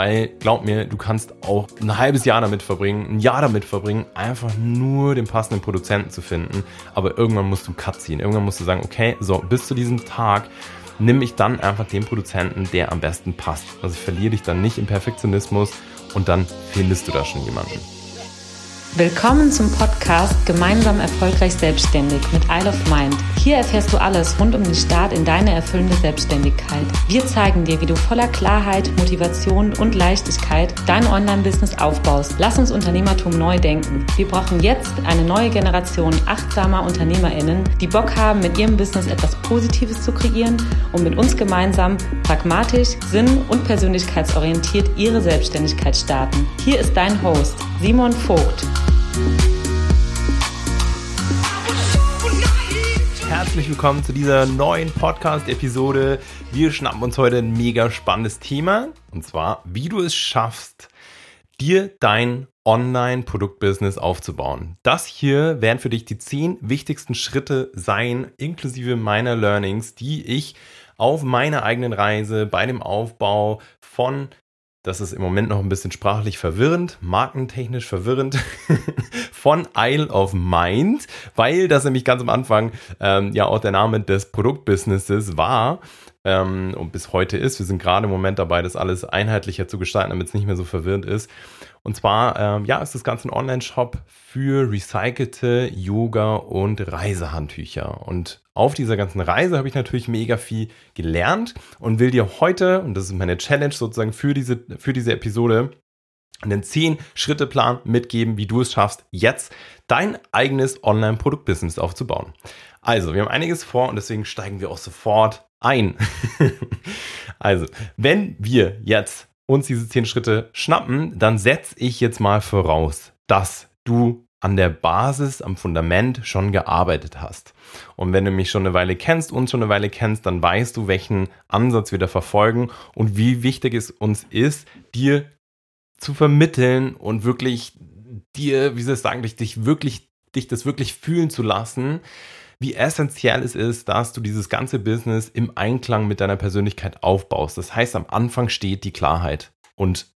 weil glaub mir, du kannst auch ein halbes Jahr damit verbringen, ein Jahr damit verbringen, einfach nur den passenden Produzenten zu finden. Aber irgendwann musst du Cut ziehen. Irgendwann musst du sagen, okay, so, bis zu diesem Tag nimm ich dann einfach den Produzenten, der am besten passt. Also verliere dich dann nicht im Perfektionismus und dann findest du da schon jemanden. Willkommen zum Podcast Gemeinsam erfolgreich selbstständig mit Isle of Mind. Hier erfährst du alles rund um den Start in deine erfüllende Selbstständigkeit. Wir zeigen dir, wie du voller Klarheit, Motivation und Leichtigkeit dein Online-Business aufbaust. Lass uns Unternehmertum neu denken. Wir brauchen jetzt eine neue Generation achtsamer UnternehmerInnen, die Bock haben, mit ihrem Business etwas Positives zu kreieren und mit uns gemeinsam pragmatisch, sinn- und persönlichkeitsorientiert ihre Selbstständigkeit starten. Hier ist dein Host, Simon Vogt. Herzlich willkommen zu dieser neuen Podcast-Episode. Wir schnappen uns heute ein mega spannendes Thema und zwar, wie du es schaffst, dir dein Online-Produktbusiness aufzubauen. Das hier werden für dich die zehn wichtigsten Schritte sein, inklusive meiner Learnings, die ich auf meiner eigenen Reise bei dem Aufbau von das ist im Moment noch ein bisschen sprachlich verwirrend, markentechnisch verwirrend, von Isle of Mind, weil das nämlich ganz am Anfang ähm, ja auch der Name des Produktbusinesses war ähm, und bis heute ist. Wir sind gerade im Moment dabei, das alles einheitlicher zu gestalten, damit es nicht mehr so verwirrend ist. Und zwar, ähm, ja, ist das Ganze ein Online-Shop für recycelte Yoga- und Reisehandtücher. Und auf dieser ganzen Reise habe ich natürlich mega viel gelernt und will dir heute, und das ist meine Challenge sozusagen für diese, für diese Episode, einen 10-Schritte-Plan mitgeben, wie du es schaffst, jetzt dein eigenes Online-Produktbusiness aufzubauen. Also, wir haben einiges vor und deswegen steigen wir auch sofort ein. also, wenn wir jetzt uns diese 10 Schritte schnappen, dann setze ich jetzt mal voraus, dass du an der Basis, am Fundament schon gearbeitet hast. Und wenn du mich schon eine Weile kennst, uns schon eine Weile kennst, dann weißt du, welchen Ansatz wir da verfolgen und wie wichtig es uns ist, dir zu vermitteln und wirklich dir, wie soll ich sagen, dich wirklich, dich das wirklich fühlen zu lassen, wie essentiell es ist, dass du dieses ganze Business im Einklang mit deiner Persönlichkeit aufbaust. Das heißt, am Anfang steht die Klarheit. Und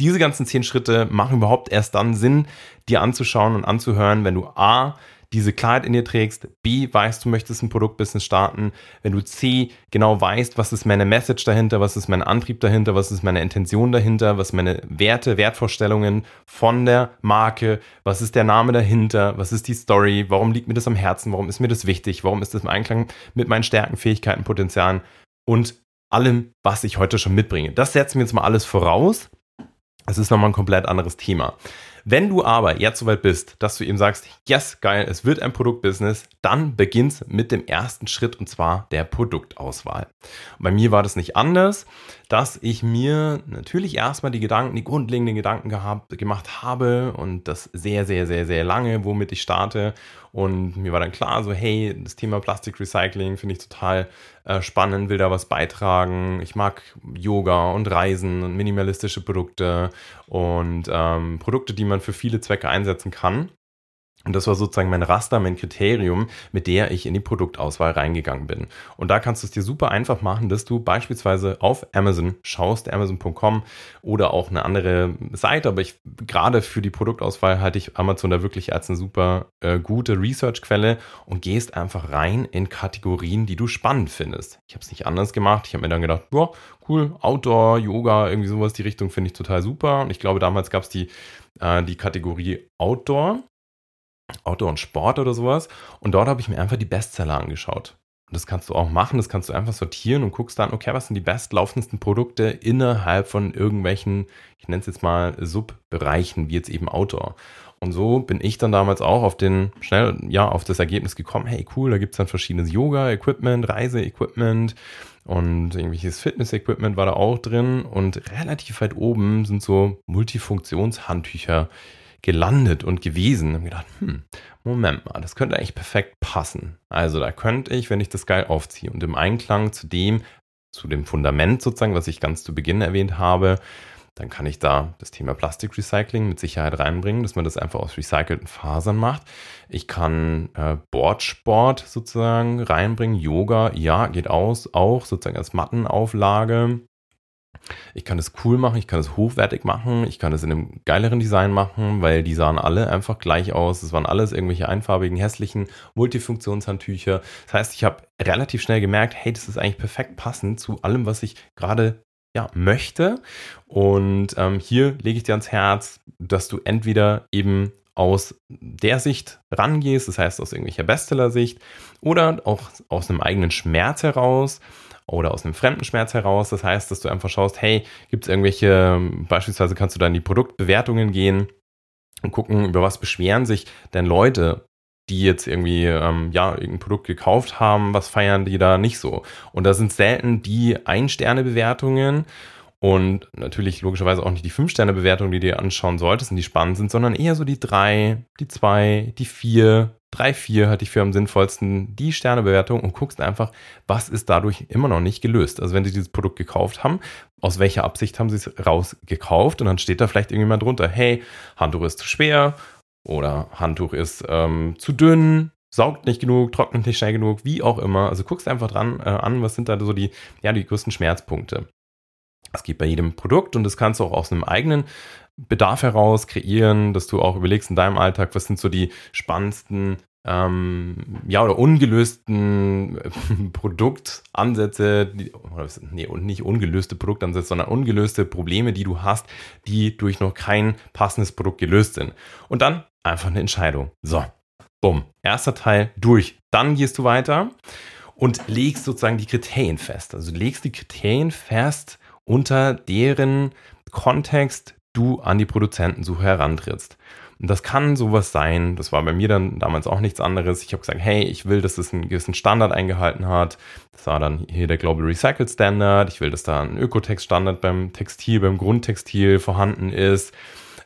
diese ganzen zehn Schritte machen überhaupt erst dann Sinn, dir anzuschauen und anzuhören, wenn du A, diese Klarheit in dir trägst, B, weißt, du möchtest ein Produktbusiness starten, wenn du C, genau weißt, was ist meine Message dahinter, was ist mein Antrieb dahinter, was ist meine Intention dahinter, was meine Werte, Wertvorstellungen von der Marke, was ist der Name dahinter, was ist die Story, warum liegt mir das am Herzen, warum ist mir das wichtig, warum ist das im Einklang mit meinen Stärken, Fähigkeiten, Potenzialen und allem, was ich heute schon mitbringe. Das setzen wir jetzt mal alles voraus. Es ist nochmal ein komplett anderes Thema. Wenn du aber jetzt soweit bist, dass du eben sagst, yes, geil, es wird ein Produktbusiness, dann beginnst mit dem ersten Schritt und zwar der Produktauswahl. Und bei mir war das nicht anders, dass ich mir natürlich erstmal die Gedanken, die grundlegenden Gedanken gehabt, gemacht habe und das sehr, sehr, sehr, sehr lange, womit ich starte. Und mir war dann klar, so, hey, das Thema Plastikrecycling finde ich total äh, spannend, will da was beitragen. Ich mag Yoga und Reisen und minimalistische Produkte und ähm, Produkte, die man für viele Zwecke einsetzen kann. Und das war sozusagen mein Raster, mein Kriterium, mit der ich in die Produktauswahl reingegangen bin. Und da kannst du es dir super einfach machen, dass du beispielsweise auf Amazon schaust, amazon.com oder auch eine andere Seite. Aber ich, gerade für die Produktauswahl halte ich Amazon da wirklich als eine super äh, gute Research-Quelle und gehst einfach rein in Kategorien, die du spannend findest. Ich habe es nicht anders gemacht. Ich habe mir dann gedacht, boah, cool, Outdoor, Yoga, irgendwie sowas, die Richtung finde ich total super. Und ich glaube, damals gab es die, äh, die Kategorie Outdoor. Outdoor und Sport oder sowas. Und dort habe ich mir einfach die Bestseller angeschaut. Und das kannst du auch machen, das kannst du einfach sortieren und guckst dann, okay, was sind die bestlaufendsten Produkte innerhalb von irgendwelchen, ich nenne es jetzt mal Subbereichen, wie jetzt eben Outdoor. Und so bin ich dann damals auch auf den, schnell, ja, auf das Ergebnis gekommen, hey cool, da gibt es dann verschiedenes Yoga-Equipment, Reise-Equipment und irgendwelches Fitness-Equipment war da auch drin. Und relativ weit oben sind so Multifunktionshandtücher gelandet und gewesen. Und gedacht, hm, Moment mal, das könnte eigentlich perfekt passen. Also da könnte ich, wenn ich das geil aufziehe und im Einklang zu dem, zu dem Fundament sozusagen, was ich ganz zu Beginn erwähnt habe, dann kann ich da das Thema Plastikrecycling mit Sicherheit reinbringen, dass man das einfach aus recycelten Fasern macht. Ich kann äh, Boardsport sozusagen reinbringen, Yoga, ja, geht aus, auch sozusagen als Mattenauflage. Ich kann es cool machen, ich kann es hochwertig machen, ich kann es in einem geileren Design machen, weil die sahen alle einfach gleich aus. Es waren alles irgendwelche einfarbigen, hässlichen Multifunktionshandtücher. Das heißt, ich habe relativ schnell gemerkt, hey, das ist eigentlich perfekt passend zu allem, was ich gerade ja, möchte. Und ähm, hier lege ich dir ans Herz, dass du entweder eben aus der Sicht rangehst, das heißt aus irgendwelcher Bestseller-Sicht, oder auch aus einem eigenen Schmerz heraus oder aus einem fremden Schmerz heraus. Das heißt, dass du einfach schaust, hey, gibt es irgendwelche, beispielsweise kannst du dann in die Produktbewertungen gehen und gucken, über was beschweren sich denn Leute, die jetzt irgendwie ähm, ja irgendein Produkt gekauft haben, was feiern die da nicht so? Und da sind selten die Ein-Sterne-Bewertungen und natürlich logischerweise auch nicht die Fünf-Sterne-Bewertungen, die du dir anschauen solltest und die spannend sind, sondern eher so die drei, die zwei, die vier, drei, vier hatte ich für am sinnvollsten die Sternebewertung und guckst einfach, was ist dadurch immer noch nicht gelöst. Also wenn sie dieses Produkt gekauft haben, aus welcher Absicht haben sie es rausgekauft und dann steht da vielleicht irgendjemand drunter, hey, Handtuch ist zu schwer oder Handtuch ist ähm, zu dünn, saugt nicht genug, trocknet nicht schnell genug, wie auch immer. Also guckst einfach dran äh, an, was sind da so die, ja, die größten Schmerzpunkte. Das geht bei jedem Produkt und das kannst du auch aus einem eigenen Bedarf heraus kreieren, dass du auch überlegst in deinem Alltag, was sind so die spannendsten ähm, ja, oder ungelösten äh, Produktansätze, die, nee, nicht ungelöste Produktansätze, sondern ungelöste Probleme, die du hast, die durch noch kein passendes Produkt gelöst sind. Und dann einfach eine Entscheidung. So, bumm, erster Teil durch. Dann gehst du weiter und legst sozusagen die Kriterien fest. Also legst die Kriterien fest, unter deren Kontext du an die Produzentensuche herantrittst. Und das kann sowas sein, das war bei mir dann damals auch nichts anderes. Ich habe gesagt, hey, ich will, dass es einen gewissen Standard eingehalten hat. Das war dann hier der Global Recycled Standard. Ich will, dass da ein Ökotext-Standard beim Textil, beim Grundtextil vorhanden ist.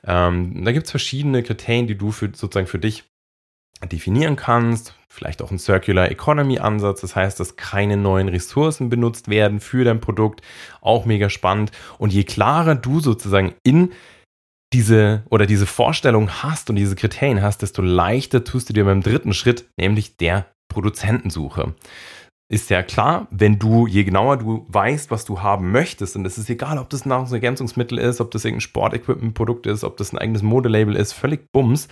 Ähm, da gibt es verschiedene Kriterien, die du für, sozusagen für dich definieren kannst. Vielleicht auch ein Circular Economy Ansatz, das heißt, dass keine neuen Ressourcen benutzt werden für dein Produkt. Auch mega spannend. Und je klarer du sozusagen in diese oder diese Vorstellung hast und diese Kriterien hast, desto leichter tust du dir beim dritten Schritt, nämlich der Produzentensuche. Ist ja klar, wenn du, je genauer du weißt, was du haben möchtest, und es ist egal, ob das ein Nahrungsergänzungsmittel ist, ob das irgendein Sportequipment-Produkt ist, ob das ein eigenes Modelabel ist, völlig bums,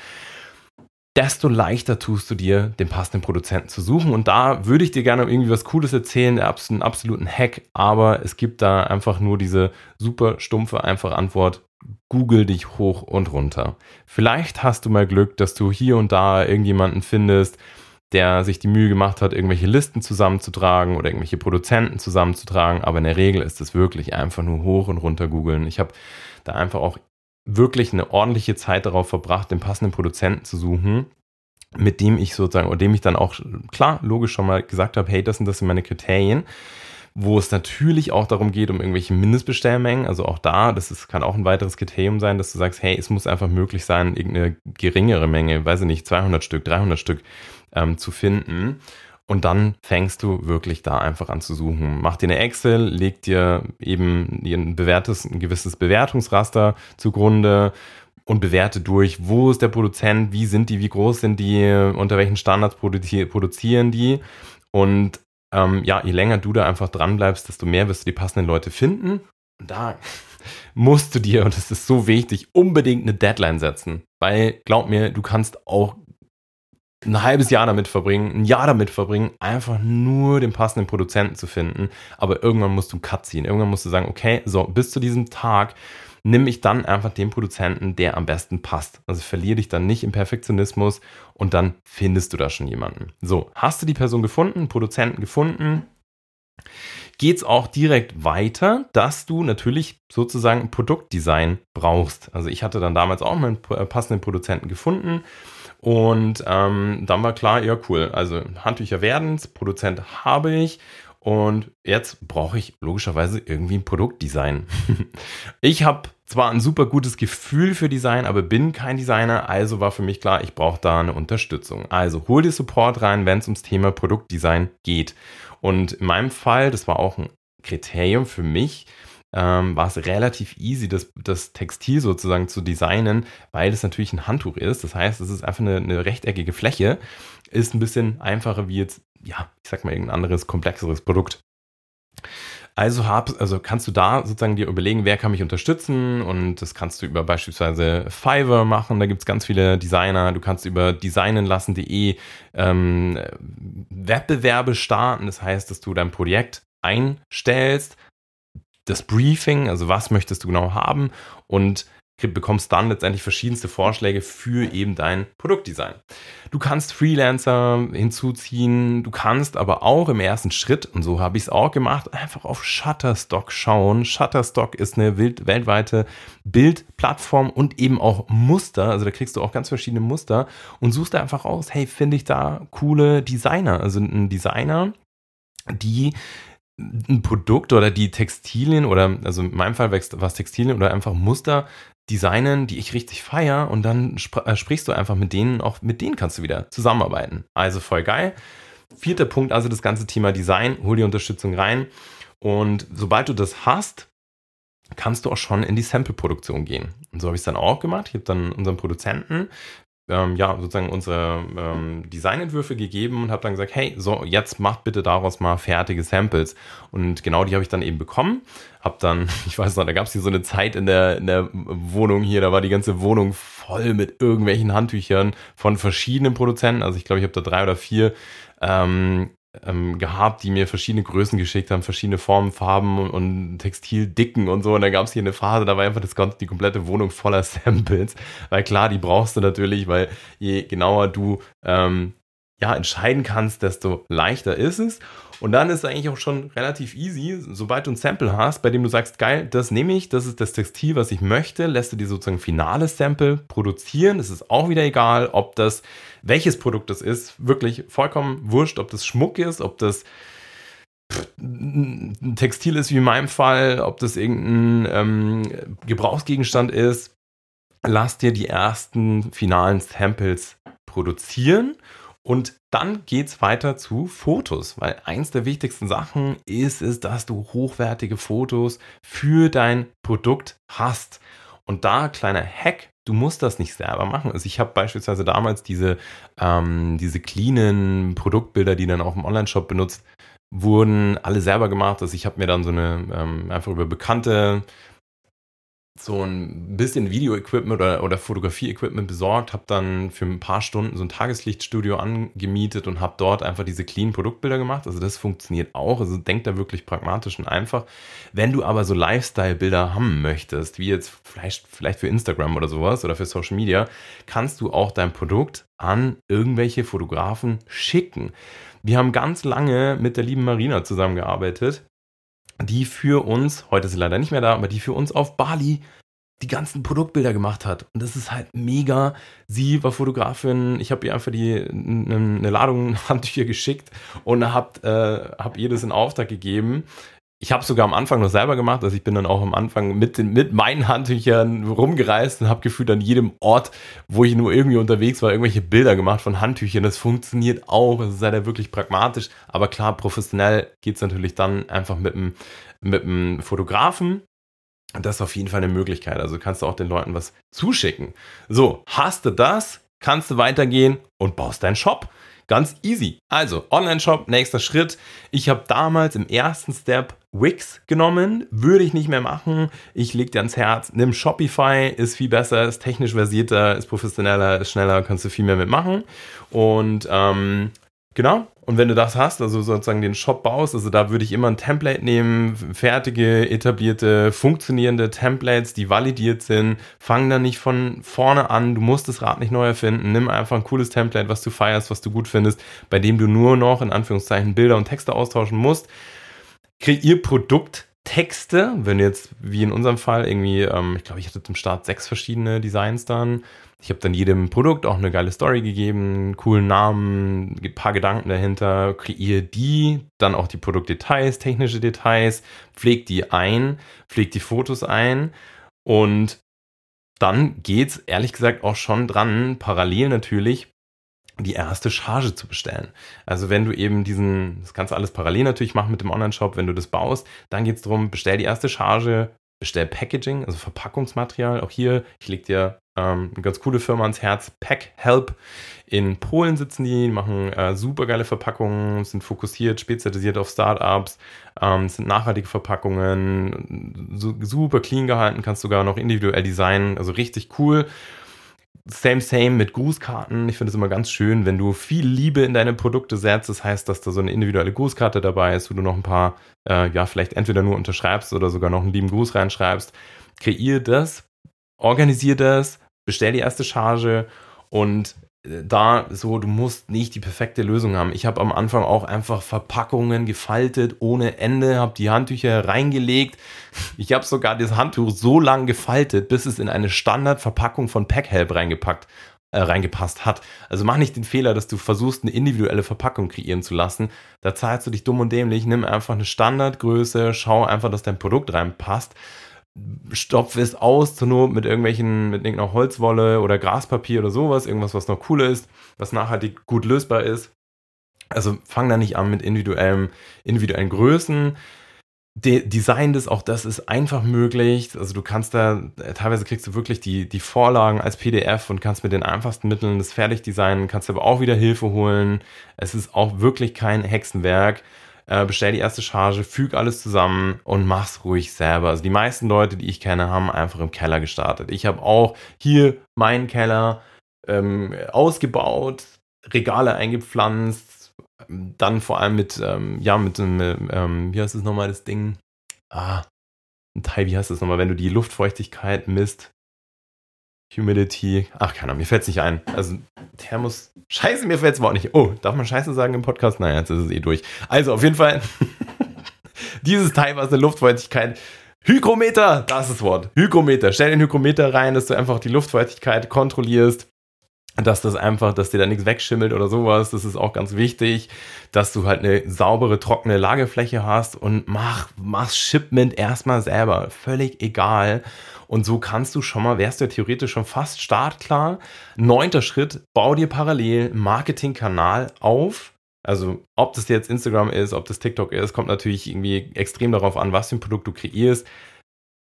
desto leichter tust du dir, den passenden Produzenten zu suchen. Und da würde ich dir gerne irgendwie was Cooles erzählen, einen absoluten Hack, aber es gibt da einfach nur diese super stumpfe, einfache Antwort. Google dich hoch und runter. Vielleicht hast du mal Glück, dass du hier und da irgendjemanden findest, der sich die Mühe gemacht hat, irgendwelche Listen zusammenzutragen oder irgendwelche Produzenten zusammenzutragen, aber in der Regel ist es wirklich einfach nur hoch und runter googeln. Ich habe da einfach auch wirklich eine ordentliche Zeit darauf verbracht, den passenden Produzenten zu suchen, mit dem ich sozusagen, oder dem ich dann auch klar, logisch schon mal gesagt habe, hey, das sind das sind meine Kriterien, wo es natürlich auch darum geht, um irgendwelche Mindestbestellmengen. Also auch da, das ist, kann auch ein weiteres Kriterium sein, dass du sagst, hey, es muss einfach möglich sein, irgendeine geringere Menge, weiß ich nicht, 200 Stück, 300 Stück ähm, zu finden. Und dann fängst du wirklich da einfach an zu suchen. Mach dir eine Excel, leg dir eben ein, bewährtes, ein gewisses Bewertungsraster zugrunde und bewerte durch, wo ist der Produzent, wie sind die, wie groß sind die, unter welchen Standards produzieren die. Und ähm, ja, je länger du da einfach dran bleibst, desto mehr wirst du die passenden Leute finden. Und da musst du dir, und das ist so wichtig, unbedingt eine Deadline setzen. Weil, glaub mir, du kannst auch ein halbes Jahr damit verbringen, ein Jahr damit verbringen, einfach nur den passenden Produzenten zu finden. Aber irgendwann musst du einen Cut ziehen. Irgendwann musst du sagen, okay, so, bis zu diesem Tag nimm ich dann einfach den Produzenten, der am besten passt. Also verliere dich dann nicht im Perfektionismus und dann findest du da schon jemanden. So, hast du die Person gefunden, Produzenten gefunden, geht es auch direkt weiter, dass du natürlich sozusagen Produktdesign brauchst. Also ich hatte dann damals auch meinen passenden Produzenten gefunden und ähm, dann war klar, ja cool, also Handtücher werden's, Produzent habe ich und jetzt brauche ich logischerweise irgendwie ein Produktdesign. ich habe zwar ein super gutes Gefühl für Design, aber bin kein Designer, also war für mich klar, ich brauche da eine Unterstützung. Also hol dir Support rein, wenn es ums Thema Produktdesign geht. Und in meinem Fall, das war auch ein Kriterium für mich, ähm, war es relativ easy, das, das Textil sozusagen zu designen, weil es natürlich ein Handtuch ist. Das heißt, es ist einfach eine, eine rechteckige Fläche. Ist ein bisschen einfacher wie jetzt, ja, ich sag mal, irgendein anderes, komplexeres Produkt. Also, hab, also kannst du da sozusagen dir überlegen, wer kann mich unterstützen und das kannst du über beispielsweise Fiverr machen, da gibt es ganz viele Designer, du kannst über designenlassen.de ähm, Wettbewerbe starten, das heißt, dass du dein Projekt einstellst, das Briefing, also was möchtest du genau haben und bekommst dann letztendlich verschiedenste Vorschläge für eben dein Produktdesign. Du kannst Freelancer hinzuziehen, du kannst aber auch im ersten Schritt, und so habe ich es auch gemacht, einfach auf Shutterstock schauen. Shutterstock ist eine weltweite Bildplattform und eben auch Muster, also da kriegst du auch ganz verschiedene Muster und suchst da einfach aus, hey, finde ich da coole Designer, also ein Designer, die ein Produkt oder die Textilien oder, also in meinem Fall was Textilien oder einfach Muster designen, die ich richtig feier und dann sp äh, sprichst du einfach mit denen, auch mit denen kannst du wieder zusammenarbeiten. Also voll geil. Vierter Punkt, also das ganze Thema Design, hol die Unterstützung rein und sobald du das hast, kannst du auch schon in die Sample-Produktion gehen. Und so habe ich es dann auch gemacht. Ich habe dann unseren Produzenten ähm, ja, sozusagen unsere ähm, Designentwürfe gegeben und habe dann gesagt, hey, so, jetzt macht bitte daraus mal fertige Samples. Und genau die habe ich dann eben bekommen. Hab dann, ich weiß noch, da gab es hier so eine Zeit in der, in der Wohnung hier, da war die ganze Wohnung voll mit irgendwelchen Handtüchern von verschiedenen Produzenten. Also ich glaube, ich habe da drei oder vier ähm, ähm, gehabt, die mir verschiedene Größen geschickt haben, verschiedene Formen, Farben und, und Textildicken und so. Und dann gab es hier eine Phase, da war einfach das, die komplette Wohnung voller Samples. Weil klar, die brauchst du natürlich, weil je genauer du ähm, ja, entscheiden kannst, desto leichter ist es. Und dann ist es eigentlich auch schon relativ easy, sobald du ein Sample hast, bei dem du sagst, geil, das nehme ich, das ist das Textil, was ich möchte, lässt du dir sozusagen finales Sample produzieren. Es ist auch wieder egal, ob das, welches Produkt das ist, wirklich vollkommen wurscht, ob das Schmuck ist, ob das ein Textil ist wie in meinem Fall, ob das irgendein ähm, Gebrauchsgegenstand ist. Lass dir die ersten finalen Samples produzieren und dann geht es weiter zu Fotos, weil eins der wichtigsten Sachen ist es, dass du hochwertige Fotos für dein Produkt hast. Und da kleiner Hack, du musst das nicht selber machen. Also ich habe beispielsweise damals diese, ähm, diese cleanen Produktbilder, die dann auch im Online-Shop benutzt wurden, alle selber gemacht. Also ich habe mir dann so eine ähm, einfach über bekannte so ein bisschen Video-Equipment oder, oder Fotografie-Equipment besorgt, habe dann für ein paar Stunden so ein Tageslichtstudio angemietet und habe dort einfach diese clean Produktbilder gemacht. Also das funktioniert auch. Also denk da wirklich pragmatisch und einfach. Wenn du aber so Lifestyle-Bilder haben möchtest, wie jetzt vielleicht, vielleicht für Instagram oder sowas oder für Social Media, kannst du auch dein Produkt an irgendwelche Fotografen schicken. Wir haben ganz lange mit der lieben Marina zusammengearbeitet die für uns, heute ist sie leider nicht mehr da, aber die für uns auf Bali die ganzen Produktbilder gemacht hat. Und das ist halt mega. Sie war Fotografin. Ich habe ihr einfach die, eine Ladung Handtücher geschickt und habe äh, hab ihr das in Auftrag gegeben ich habe sogar am Anfang noch selber gemacht, also ich bin dann auch am Anfang mit, den, mit meinen Handtüchern rumgereist und habe gefühlt an jedem Ort, wo ich nur irgendwie unterwegs war, irgendwelche Bilder gemacht von Handtüchern. Das funktioniert auch, es sei da wirklich pragmatisch, aber klar, professionell geht's natürlich dann einfach mit einem mit dem Fotografen. Das ist auf jeden Fall eine Möglichkeit. Also kannst du auch den Leuten was zuschicken. So, hast du das, kannst du weitergehen und baust deinen Shop. Ganz easy. Also, Online-Shop, nächster Schritt. Ich habe damals im ersten Step Wix genommen, würde ich nicht mehr machen. Ich leg dir ans Herz, nimm Shopify, ist viel besser, ist technisch versierter, ist professioneller, ist schneller, kannst du viel mehr mitmachen. Und ähm, genau, und wenn du das hast, also sozusagen den Shop baust, also da würde ich immer ein Template nehmen, fertige, etablierte, funktionierende Templates, die validiert sind. Fang dann nicht von vorne an, du musst das Rad nicht neu erfinden. Nimm einfach ein cooles Template, was du feierst, was du gut findest, bei dem du nur noch in Anführungszeichen Bilder und Texte austauschen musst kreier Produkttexte, wenn jetzt, wie in unserem Fall, irgendwie, ähm, ich glaube, ich hatte zum Start sechs verschiedene Designs dann. Ich habe dann jedem Produkt auch eine geile Story gegeben, coolen Namen, ein paar Gedanken dahinter, kreiere die, dann auch die Produktdetails, technische Details, pfleg die ein, pfleg die Fotos ein und dann geht's ehrlich gesagt auch schon dran, parallel natürlich die erste Charge zu bestellen. Also wenn du eben diesen, das kannst du alles parallel natürlich machen mit dem Online-Shop, wenn du das baust, dann geht es darum, bestell die erste Charge, bestell Packaging, also Verpackungsmaterial. Auch hier, ich lege dir ähm, eine ganz coole Firma ans Herz, Pack Help. In Polen sitzen die, machen äh, super geile Verpackungen, sind fokussiert, spezialisiert auf Startups, ähm, sind nachhaltige Verpackungen, so, super clean gehalten, kannst sogar noch individuell designen, also richtig cool. Same, same mit Grußkarten. Ich finde es immer ganz schön, wenn du viel Liebe in deine Produkte setzt. Das heißt, dass da so eine individuelle Grußkarte dabei ist, wo du noch ein paar, äh, ja, vielleicht entweder nur unterschreibst oder sogar noch einen lieben Gruß reinschreibst. Kreier das, organisier das, bestell die erste Charge und da so, du musst nicht die perfekte Lösung haben. Ich habe am Anfang auch einfach Verpackungen gefaltet ohne Ende, habe die Handtücher reingelegt. Ich habe sogar das Handtuch so lang gefaltet, bis es in eine Standardverpackung von Packhelp reingepackt äh, reingepasst hat. Also mach nicht den Fehler, dass du versuchst, eine individuelle Verpackung kreieren zu lassen. Da zahlst du dich dumm und dämlich. Nimm einfach eine Standardgröße, schau einfach, dass dein Produkt reinpasst stopfe es aus, zur Not mit irgendwelchen, mit irgendeiner Holzwolle oder Graspapier oder sowas, irgendwas, was noch cooler ist, was nachhaltig gut lösbar ist. Also fang da nicht an mit individuellen, individuellen Größen. De Design das, auch das ist einfach möglich. Also du kannst da, teilweise kriegst du wirklich die, die Vorlagen als PDF und kannst mit den einfachsten Mitteln das fertig designen, kannst aber auch wieder Hilfe holen. Es ist auch wirklich kein Hexenwerk äh, bestell die erste Charge, füg alles zusammen und mach's ruhig selber. Also die meisten Leute, die ich kenne, haben einfach im Keller gestartet. Ich habe auch hier meinen Keller ähm, ausgebaut, Regale eingepflanzt, dann vor allem mit, ähm, ja, mit einem, ähm, wie heißt es nochmal, das Ding? Ah, ein Teil, wie heißt das nochmal, wenn du die Luftfeuchtigkeit misst? Humidity. Ach, keine Ahnung, mir fällt es nicht ein. Also, Thermos. Scheiße, mir fällt es auch nicht. Oh, darf man Scheiße sagen im Podcast? Naja, jetzt ist es eh durch. Also, auf jeden Fall, dieses Teil, was eine Luftfeuchtigkeit. Hygrometer, das ist das Wort. Hygrometer. Stell den Hygrometer rein, dass du einfach die Luftfeuchtigkeit kontrollierst dass das einfach, dass dir da nichts wegschimmelt oder sowas. Das ist auch ganz wichtig, dass du halt eine saubere, trockene Lagefläche hast und mach, mach Shipment erstmal selber. Völlig egal. Und so kannst du schon mal, wärst du ja theoretisch schon fast startklar. Neunter Schritt, bau dir parallel Marketingkanal auf. Also, ob das jetzt Instagram ist, ob das TikTok ist, kommt natürlich irgendwie extrem darauf an, was für ein Produkt du kreierst.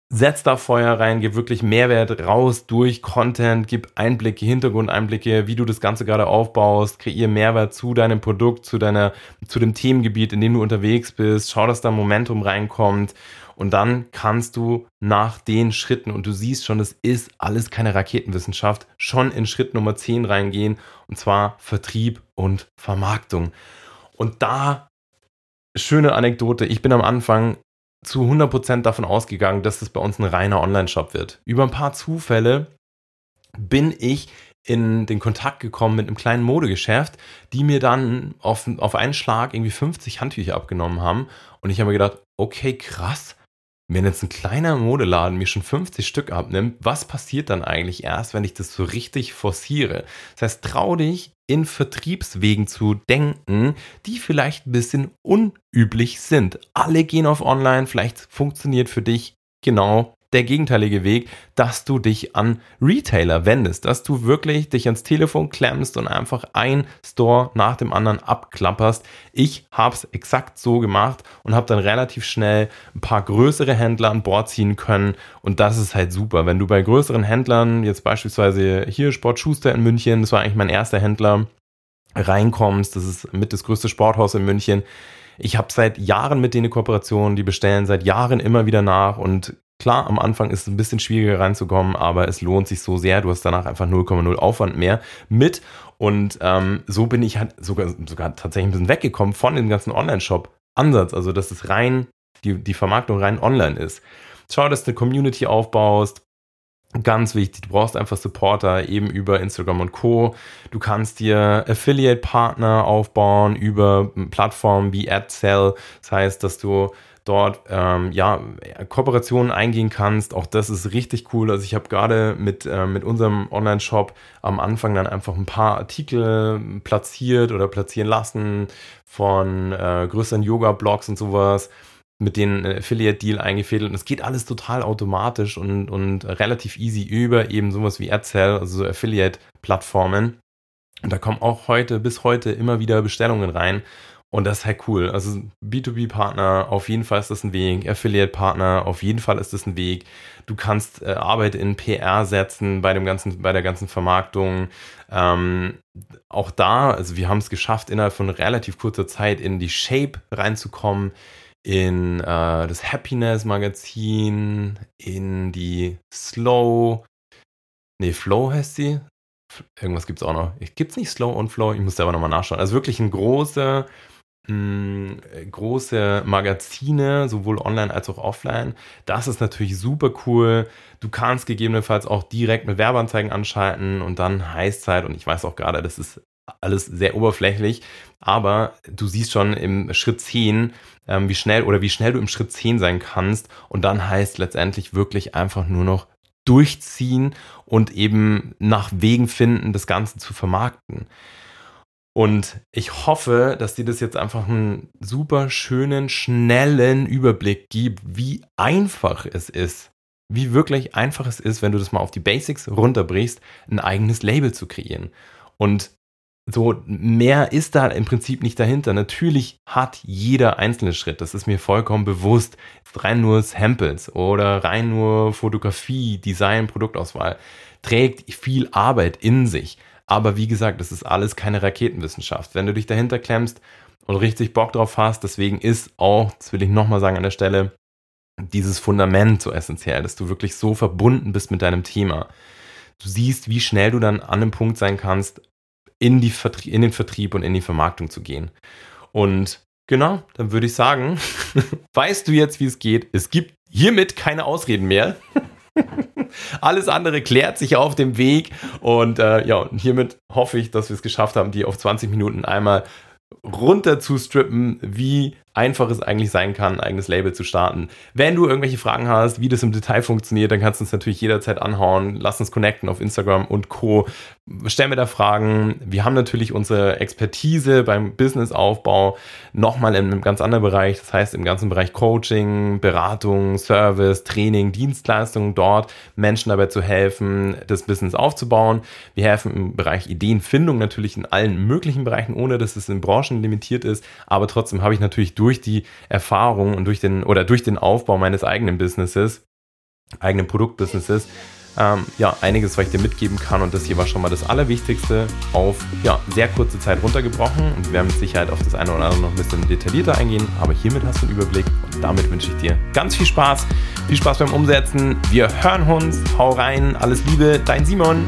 Setz da Feuer rein, gib wirklich Mehrwert raus durch Content, gib Einblicke, Hintergrundeinblicke, wie du das Ganze gerade aufbaust, kreier Mehrwert zu deinem Produkt, zu deiner, zu dem Themengebiet, in dem du unterwegs bist, schau, dass da Momentum reinkommt und dann kannst du nach den Schritten, und du siehst schon, es ist alles keine Raketenwissenschaft, schon in Schritt Nummer 10 reingehen, und zwar Vertrieb und Vermarktung. Und da, schöne Anekdote, ich bin am Anfang zu 100% davon ausgegangen, dass das bei uns ein reiner Online-Shop wird. Über ein paar Zufälle bin ich in den Kontakt gekommen mit einem kleinen Modegeschäft, die mir dann auf, auf einen Schlag irgendwie 50 Handtücher abgenommen haben. Und ich habe mir gedacht, okay, krass, wenn jetzt ein kleiner Modeladen mir schon 50 Stück abnimmt, was passiert dann eigentlich erst, wenn ich das so richtig forciere? Das heißt, trau dich in Vertriebswegen zu denken, die vielleicht ein bisschen unüblich sind. Alle gehen auf Online, vielleicht funktioniert für dich genau der gegenteilige Weg, dass du dich an Retailer wendest, dass du wirklich dich ans Telefon klemmst und einfach ein Store nach dem anderen abklapperst. Ich habe es exakt so gemacht und habe dann relativ schnell ein paar größere Händler an Bord ziehen können und das ist halt super. Wenn du bei größeren Händlern, jetzt beispielsweise hier Sport Schuster in München, das war eigentlich mein erster Händler, reinkommst, das ist mit das größte Sporthaus in München, ich habe seit Jahren mit denen eine Kooperation, die bestellen seit Jahren immer wieder nach und Klar, am Anfang ist es ein bisschen schwieriger reinzukommen, aber es lohnt sich so sehr. Du hast danach einfach 0,0 Aufwand mehr mit. Und ähm, so bin ich halt sogar, sogar tatsächlich ein bisschen weggekommen von dem ganzen Online-Shop-Ansatz. Also, dass es rein, die, die Vermarktung rein online ist. Schau, dass du eine Community aufbaust. Ganz wichtig, du brauchst einfach Supporter eben über Instagram und Co. Du kannst dir Affiliate-Partner aufbauen über Plattformen wie AdSell. Das heißt, dass du dort ähm, ja Kooperationen eingehen kannst. Auch das ist richtig cool. Also ich habe gerade mit, äh, mit unserem Online-Shop am Anfang dann einfach ein paar Artikel platziert oder platzieren lassen von äh, größeren Yoga-Blogs und sowas mit den Affiliate-Deal eingefädelt. Und es geht alles total automatisch und, und relativ easy über eben sowas wie AdSell, also so Affiliate-Plattformen. Und da kommen auch heute, bis heute immer wieder Bestellungen rein. Und das ist halt cool. Also B2B-Partner, auf jeden Fall ist das ein Weg. Affiliate-Partner, auf jeden Fall ist das ein Weg. Du kannst äh, Arbeit in PR setzen bei dem ganzen, bei der ganzen Vermarktung. Ähm, auch da, also wir haben es geschafft, innerhalb von relativ kurzer Zeit in die Shape reinzukommen, in äh, das Happiness-Magazin, in die Slow, nee, Flow heißt sie. Irgendwas gibt es auch noch. Gibt es nicht Slow und Flow? Ich muss selber nochmal nachschauen. Also wirklich ein großer mh, große Magazine, sowohl online als auch offline. Das ist natürlich super cool. Du kannst gegebenenfalls auch direkt mit Werbeanzeigen anschalten und dann heißt halt, und ich weiß auch gerade, das ist alles sehr oberflächlich, aber du siehst schon im Schritt 10, ähm, wie schnell oder wie schnell du im Schritt 10 sein kannst und dann heißt letztendlich wirklich einfach nur noch durchziehen und eben nach Wegen finden, das Ganze zu vermarkten. Und ich hoffe, dass dir das jetzt einfach einen super schönen, schnellen Überblick gibt, wie einfach es ist, wie wirklich einfach es ist, wenn du das mal auf die Basics runterbrichst, ein eigenes Label zu kreieren. Und so mehr ist da im Prinzip nicht dahinter. Natürlich hat jeder einzelne Schritt, das ist mir vollkommen bewusst, rein nur Samples oder rein nur Fotografie, Design, Produktauswahl, trägt viel Arbeit in sich. Aber wie gesagt, das ist alles keine Raketenwissenschaft. Wenn du dich dahinter klemmst und richtig Bock drauf hast, deswegen ist auch, das will ich nochmal sagen an der Stelle, dieses Fundament so essentiell, dass du wirklich so verbunden bist mit deinem Thema. Du siehst, wie schnell du dann an einem Punkt sein kannst, in, die in den Vertrieb und in die Vermarktung zu gehen. Und genau, dann würde ich sagen, weißt du jetzt, wie es geht. Es gibt hiermit keine Ausreden mehr. Alles andere klärt sich auf dem Weg. Und äh, ja, und hiermit hoffe ich, dass wir es geschafft haben, die auf 20 Minuten einmal runter zu strippen, wie einfach es eigentlich sein kann, ein eigenes Label zu starten. Wenn du irgendwelche Fragen hast, wie das im Detail funktioniert, dann kannst du uns natürlich jederzeit anhauen. Lass uns connecten auf Instagram und Co. Stell mir da Fragen. Wir haben natürlich unsere Expertise beim Businessaufbau nochmal in einem ganz anderen Bereich. Das heißt, im ganzen Bereich Coaching, Beratung, Service, Training, Dienstleistungen dort Menschen dabei zu helfen, das Business aufzubauen. Wir helfen im Bereich Ideenfindung natürlich in allen möglichen Bereichen, ohne dass es in Branchen limitiert ist. Aber trotzdem habe ich natürlich durch die Erfahrung und durch den oder durch den Aufbau meines eigenen Businesses, eigenen Produktbusinesses, ähm, ja, einiges, was ich dir mitgeben kann. Und das hier war schon mal das Allerwichtigste auf ja, sehr kurze Zeit runtergebrochen. Und wir werden mit Sicherheit auf das eine oder andere noch ein bisschen detaillierter eingehen. Aber hiermit hast du einen Überblick. Und damit wünsche ich dir ganz viel Spaß. Viel Spaß beim Umsetzen. Wir hören uns. Hau rein. Alles Liebe. Dein Simon.